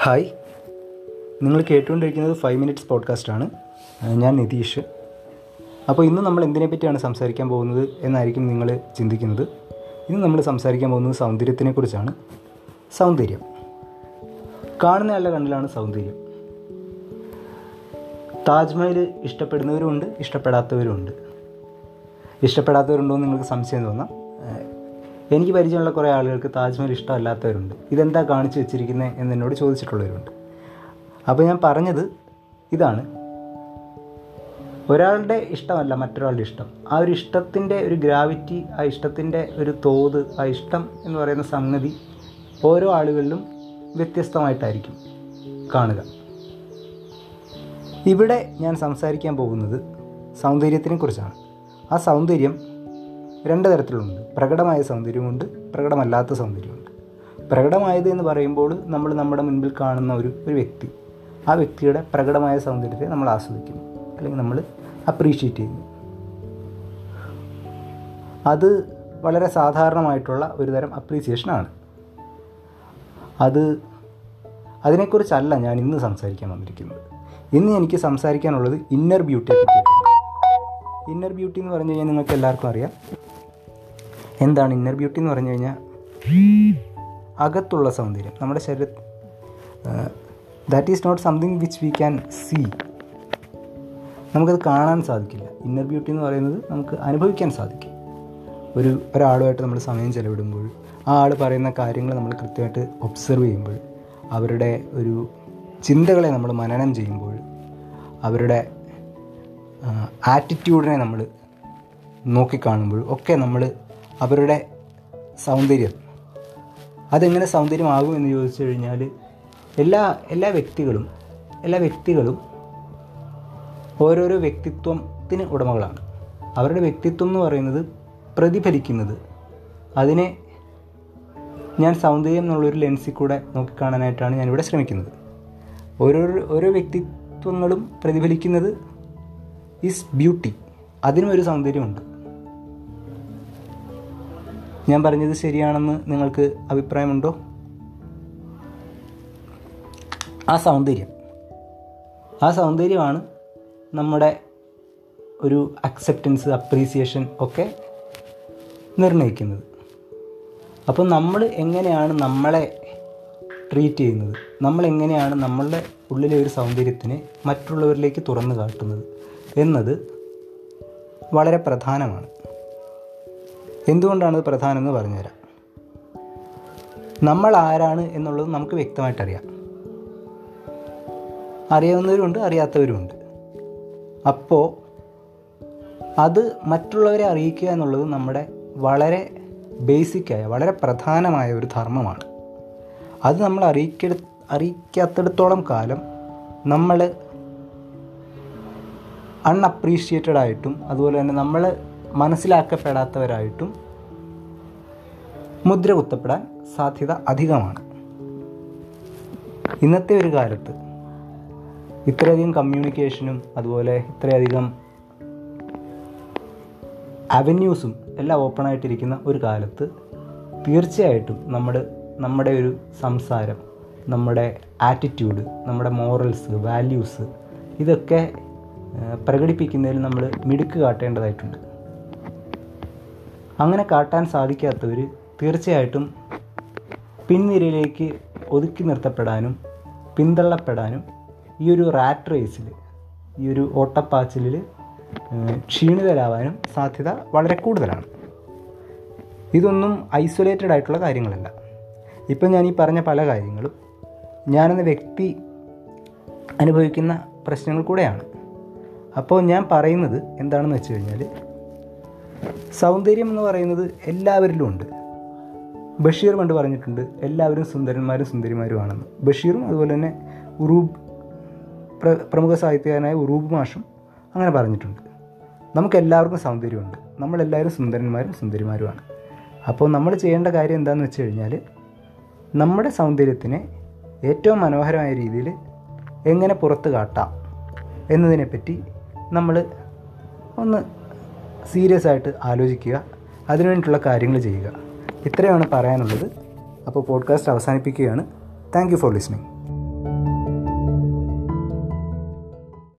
Hi. നിങ്ങൾ കേട്ടുകൊണ്ടിരിക്കുന്നത് five minutes podcast ആണ്. ഞാൻ നിതീഷ്. അപ്പോൾ ഇന്ന് നമ്മൾ എന്തിനെ പറ്റിയാണ് സംസാരിക്കാൻ പോകുന്നത് എന്നായിരിക്കും നിങ്ങൾ ചിന്തിക്കുന്നത്. ഇന്ന് നമ്മൾ സംസാരിക്കാൻ പോകുന്നത് സൗന്ദര്യത്തിനെക്കുറിച്ചാണ് സൗന്ദര്യം. കാണുന്നയാളുടെ കണ്ണിലാണ് സൗന്ദര്യം. താജ്മഹൽ ഇഷ്ടപ്പെടുന്നവരുമുണ്ട് ഇഷ്ടപ്പെടാത്തവരുമുണ്ട് ഇഷ്ടപ്പെടാത്തവരുണ്ടോ എന്ന് നിങ്ങൾക്ക് സംശയം തോന്നാം. എനിക്ക് പരിചയമുള്ള കുറേ ആളുകൾക്ക് താജ്മഹൽ ഇഷ്ടമല്ലാത്തവരുണ്ട്. ഇതെന്താ കാണിച്ചു വെച്ചിരിക്കുന്നത് എന്ന് എന്നോട് ചോദിച്ചിട്ടുള്ളവരുണ്ട്. അപ്പോൾ ഞാൻ പറഞ്ഞത് ഇതാണ്. ഒരാളുടെ ഇഷ്ടമല്ല മറ്റൊരാളുടെ ഇഷ്ടം. ആ ഒരു ഇഷ്ടത്തിന്റെ ഒരു ഗ്രാവിറ്റി ആ ഇഷ്ടത്തിന്റെ ഒരു തോത് ആ ഇഷ്ടം എന്ന് പറയുന്ന സംഗതി ഓരോ ആളുകളിലും വ്യത്യസ്തമായിട്ടായിരിക്കും കാണുക. ഇവിടെ ഞാൻ സംസാരിക്കാൻ പോകുന്നത് സൗന്ദര്യത്തിനെ കുറിച്ചാണ്. ആ സൗന്ദര്യം രണ്ട് തരത്തിലുണ്ട്. പ്രകടമായ സൗന്ദര്യമുണ്ട് പ്രകടമല്ലാത്ത സൗന്ദര്യമുണ്ട്. പ്രകടമായത് എന്ന് പറയുമ്പോൾ നമ്മൾ നമ്മുടെ മുൻപിൽ കാണുന്ന ഒരു ഒരു വ്യക്തി. ആ വ്യക്തിയുടെ പ്രകടമായ സൗന്ദര്യത്തെ നമ്മൾ ആസ്വദിക്കുന്നു അല്ലെങ്കിൽ നമ്മൾ അപ്രീഷിയേറ്റ് ചെയ്യുന്നു. അത് വളരെ സാധാരണമായിട്ടുള്ള ഒരു തരം അപ്രീസിയേഷനാണ് അത് അതിനെക്കുറിച്ചല്ല ഞാൻ ഇന്ന് സംസാരിക്കാൻ വന്നിരിക്കുന്നത്. ഇന്ന് എനിക്ക് സംസാരിക്കാനുള്ളത് ഇന്നർ ബ്യൂട്ടിയെ പറ്റിയിട്ടുണ്ട് ഇന്നർ ബ്യൂട്ടി എന്ന് പറഞ്ഞു കഴിഞ്ഞാൽ നിങ്ങൾക്ക് എല്ലാവർക്കും അറിയാം. എന്താണ് ഇന്നർ ബ്യൂട്ടി എന്ന് പറഞ്ഞു കഴിഞ്ഞാൽ അകത്തുള്ള സൗന്ദര്യം. നമ്മുടെ ശരീര that is not something which we can see നമുക്കത് കാണാൻ സാധിക്കില്ല. ഇന്നർ ബ്യൂട്ടി എന്ന് പറയുന്നത് നമുക്ക് അനുഭവിക്കാൻ സാധിക്കും. ഒരു ഒരാളുമായിട്ട് നമ്മൾ സമയം ചെലവിടുമ്പോൾ ആ ആൾ പറയുന്ന കാര്യങ്ങൾ നമ്മൾ കൃത്യമായിട്ട് ഒബ്സർവ് ചെയ്യുമ്പോൾ അവരുടെ ഒരു ചിന്തകളെ നമ്മൾ മനനം ചെയ്യുമ്പോൾ അവരുടെ ആറ്റിറ്റ്യൂഡിനെ നമ്മൾ നോക്കിക്കാണുമ്പോൾ ഒക്കെ നമ്മൾ അവരുടെ സൗന്ദര്യം. അതെങ്ങനെ സൗന്ദര്യമാകും എന്ന് ചോദിച്ചു കഴിഞ്ഞാൽ എല്ലാ എല്ലാ വ്യക്തികളും എല്ലാ വ്യക്തികളും ഓരോരോ വ്യക്തിത്വത്തിന് ഉടമകളാണ്. അവരുടെ വ്യക്തിത്വം എന്ന് പറയുന്നത് പ്രതിഫലിക്കുന്നത്. അതിനെ ഞാൻ സൗന്ദര്യം എന്നുള്ളൊരു ലെൻസിൽ കൂടെ നോക്കിക്കാണാനായിട്ടാണ് ഞാനിവിടെ ശ്രമിക്കുന്നത്. ഓരോ ഓരോ വ്യക്തിത്വങ്ങളും പ്രതിഫലിക്കുന്നത് ഈസ് ബ്യൂട്ടി അതിനും ഒരു സൗന്ദര്യമുണ്ട്. ഞാൻ പറഞ്ഞത് ശരിയാണെന്ന് നിങ്ങൾക്ക് അഭിപ്രായമുണ്ടോ? ആ സൗന്ദര്യം. ആ സൗന്ദര്യമാണ് നമ്മുടെ ഒരു അക്സെപ്റ്റൻസ് അപ്രീസിയേഷൻ ഒക്കെ നിർണയിക്കുന്നത്. അപ്പം നമ്മൾ എങ്ങനെയാണ് നമ്മളെ ട്രീറ്റ് ചെയ്യുന്നത്? നമ്മൾ എങ്ങനെയാണ് നമ്മളുടെ ഉള്ളിലെ ഒരു സൗന്ദര്യത്തിനെ മറ്റുള്ളവരിലേക്ക് തുറന്നു കാട്ടുന്നത്? എന്നത് വളരെ പ്രധാനമാണ്. എന്തുകൊണ്ടാണ് പ്രധാനം എന്ന് പറഞ്ഞുതരാം. നമ്മൾ ആരാണ് എന്നുള്ളത് നമുക്ക് വ്യക്തമായിട്ടറിയാം. അറിയാവുന്നവരുണ്ട് അറിയാത്തവരുമുണ്ട്. അപ്പോൾ അത് മറ്റുള്ളവരെ അറിയിക്കുക എന്നുള്ളത് നമ്മുടെ വളരെ ബേസിക്കായ വളരെ പ്രധാനമായ ഒരു ധർമ്മമാണ്. അത് നമ്മൾ അറിയിക്ക അറിയിക്കാത്തിടത്തോളം കാലം നമ്മൾ അൺഅപ്രീഷിയേറ്റഡ് ആയിട്ടും അതുപോലെ തന്നെ നമ്മൾ മനസ്സിലാക്കപ്പെടാത്തവരായിട്ടും മുദ്ര കുത്തപ്പെടാൻ സാധ്യത അധികമാണ്. ഇന്നത്തെ ഒരു കാലത്ത് ഇത്രയധികം കമ്മ്യൂണിക്കേഷനും അതുപോലെ ഇത്രയധികം അവന്യൂസും എല്ലാം ഓപ്പൺ ആയിട്ടിരിക്കുന്ന ഒരു കാലത്ത് തീർച്ചയായിട്ടും നമ്മുടെ നമ്മുടെ ഒരു സംസാരം നമ്മുടെ ആറ്റിറ്റ്യൂഡ് നമ്മുടെ മോറൽസ് വാല്യൂസ് ഇതൊക്കെ പ്രകടിപ്പിക്കുന്നതിൽ നമ്മൾ മിടുക്ക് കാട്ടേണ്ടതായിട്ടുണ്ട്. അങ്ങനെ കാട്ടാൻ സാധിക്കാത്തവർ തീർച്ചയായിട്ടും പിൻനിരയിലേക്ക് ഒതുക്കി നിർത്തപ്പെടാനും പിന്തള്ളപ്പെടാനും ഈ ഒരു റാറ്റ് റേസിൽ ഈ ഒരു ഓട്ടപ്പാച്ചിലിൽ ക്ഷീണിതരാവാനും സാധ്യത വളരെ കൂടുതലാണ്. ഇതൊന്നും ഐസൊലേറ്റഡ് ആയിട്ടുള്ള കാര്യങ്ങളല്ല. ഇപ്പം ഞാൻ ഈ പറഞ്ഞ പല കാര്യങ്ങളും ഞാനെന്ന വ്യക്തി അനുഭവിക്കുന്ന പ്രശ്നങ്ങൾ കൂടെയാണ്. അപ്പോൾ ഞാൻ പറയുന്നത് എന്താണെന്ന് വെച്ച് കഴിഞ്ഞാൽ സൗന്ദര്യം എന്ന് പറയുന്നത് എല്ലാവരിലും ഉണ്ട് ബഷീർ പണ്ട് പറഞ്ഞിട്ടുണ്ട് എല്ലാവരും സുന്ദരന്മാരും സുന്ദരിമാരുമാണെന്ന്. ബഷീറും അതുപോലെ തന്നെ ഉറൂബ് പ്ര പ്രമുഖ സാഹിത്യകാരനായ ഉറൂബ് മാഷും അങ്ങനെ പറഞ്ഞിട്ടുണ്ട്. നമുക്ക് എല്ലാവർക്കും സൗന്ദര്യമുണ്ട്. നമ്മളെല്ലാവരും സുന്ദരന്മാരും സുന്ദരിമാരുമാണ്. അപ്പോൾ നമ്മൾ ചെയ്യേണ്ട കാര്യം എന്താണെന്ന് വെച്ച് കഴിഞ്ഞാൽ നമ്മുടെ സൗന്ദര്യത്തിനെ ഏറ്റവും മനോഹരമായ രീതിയിൽ എങ്ങനെ പുറത്ത് കാട്ടാം എന്നതിനെപ്പറ്റി നമ്മൾ ഒന്ന് സീരിയസ് ആയിട്ട് ആലോചിക്കുക. അതിനുവേണ്ടിയിട്ടുള്ള കാര്യങ്ങൾ ചെയ്യുക. ഇത്രയാണ് പറയാനുള്ളത്. അപ്പോൾ പോഡ്കാസ്റ്റ് അവസാനിപ്പിക്കുകയാണ്. Thank for listening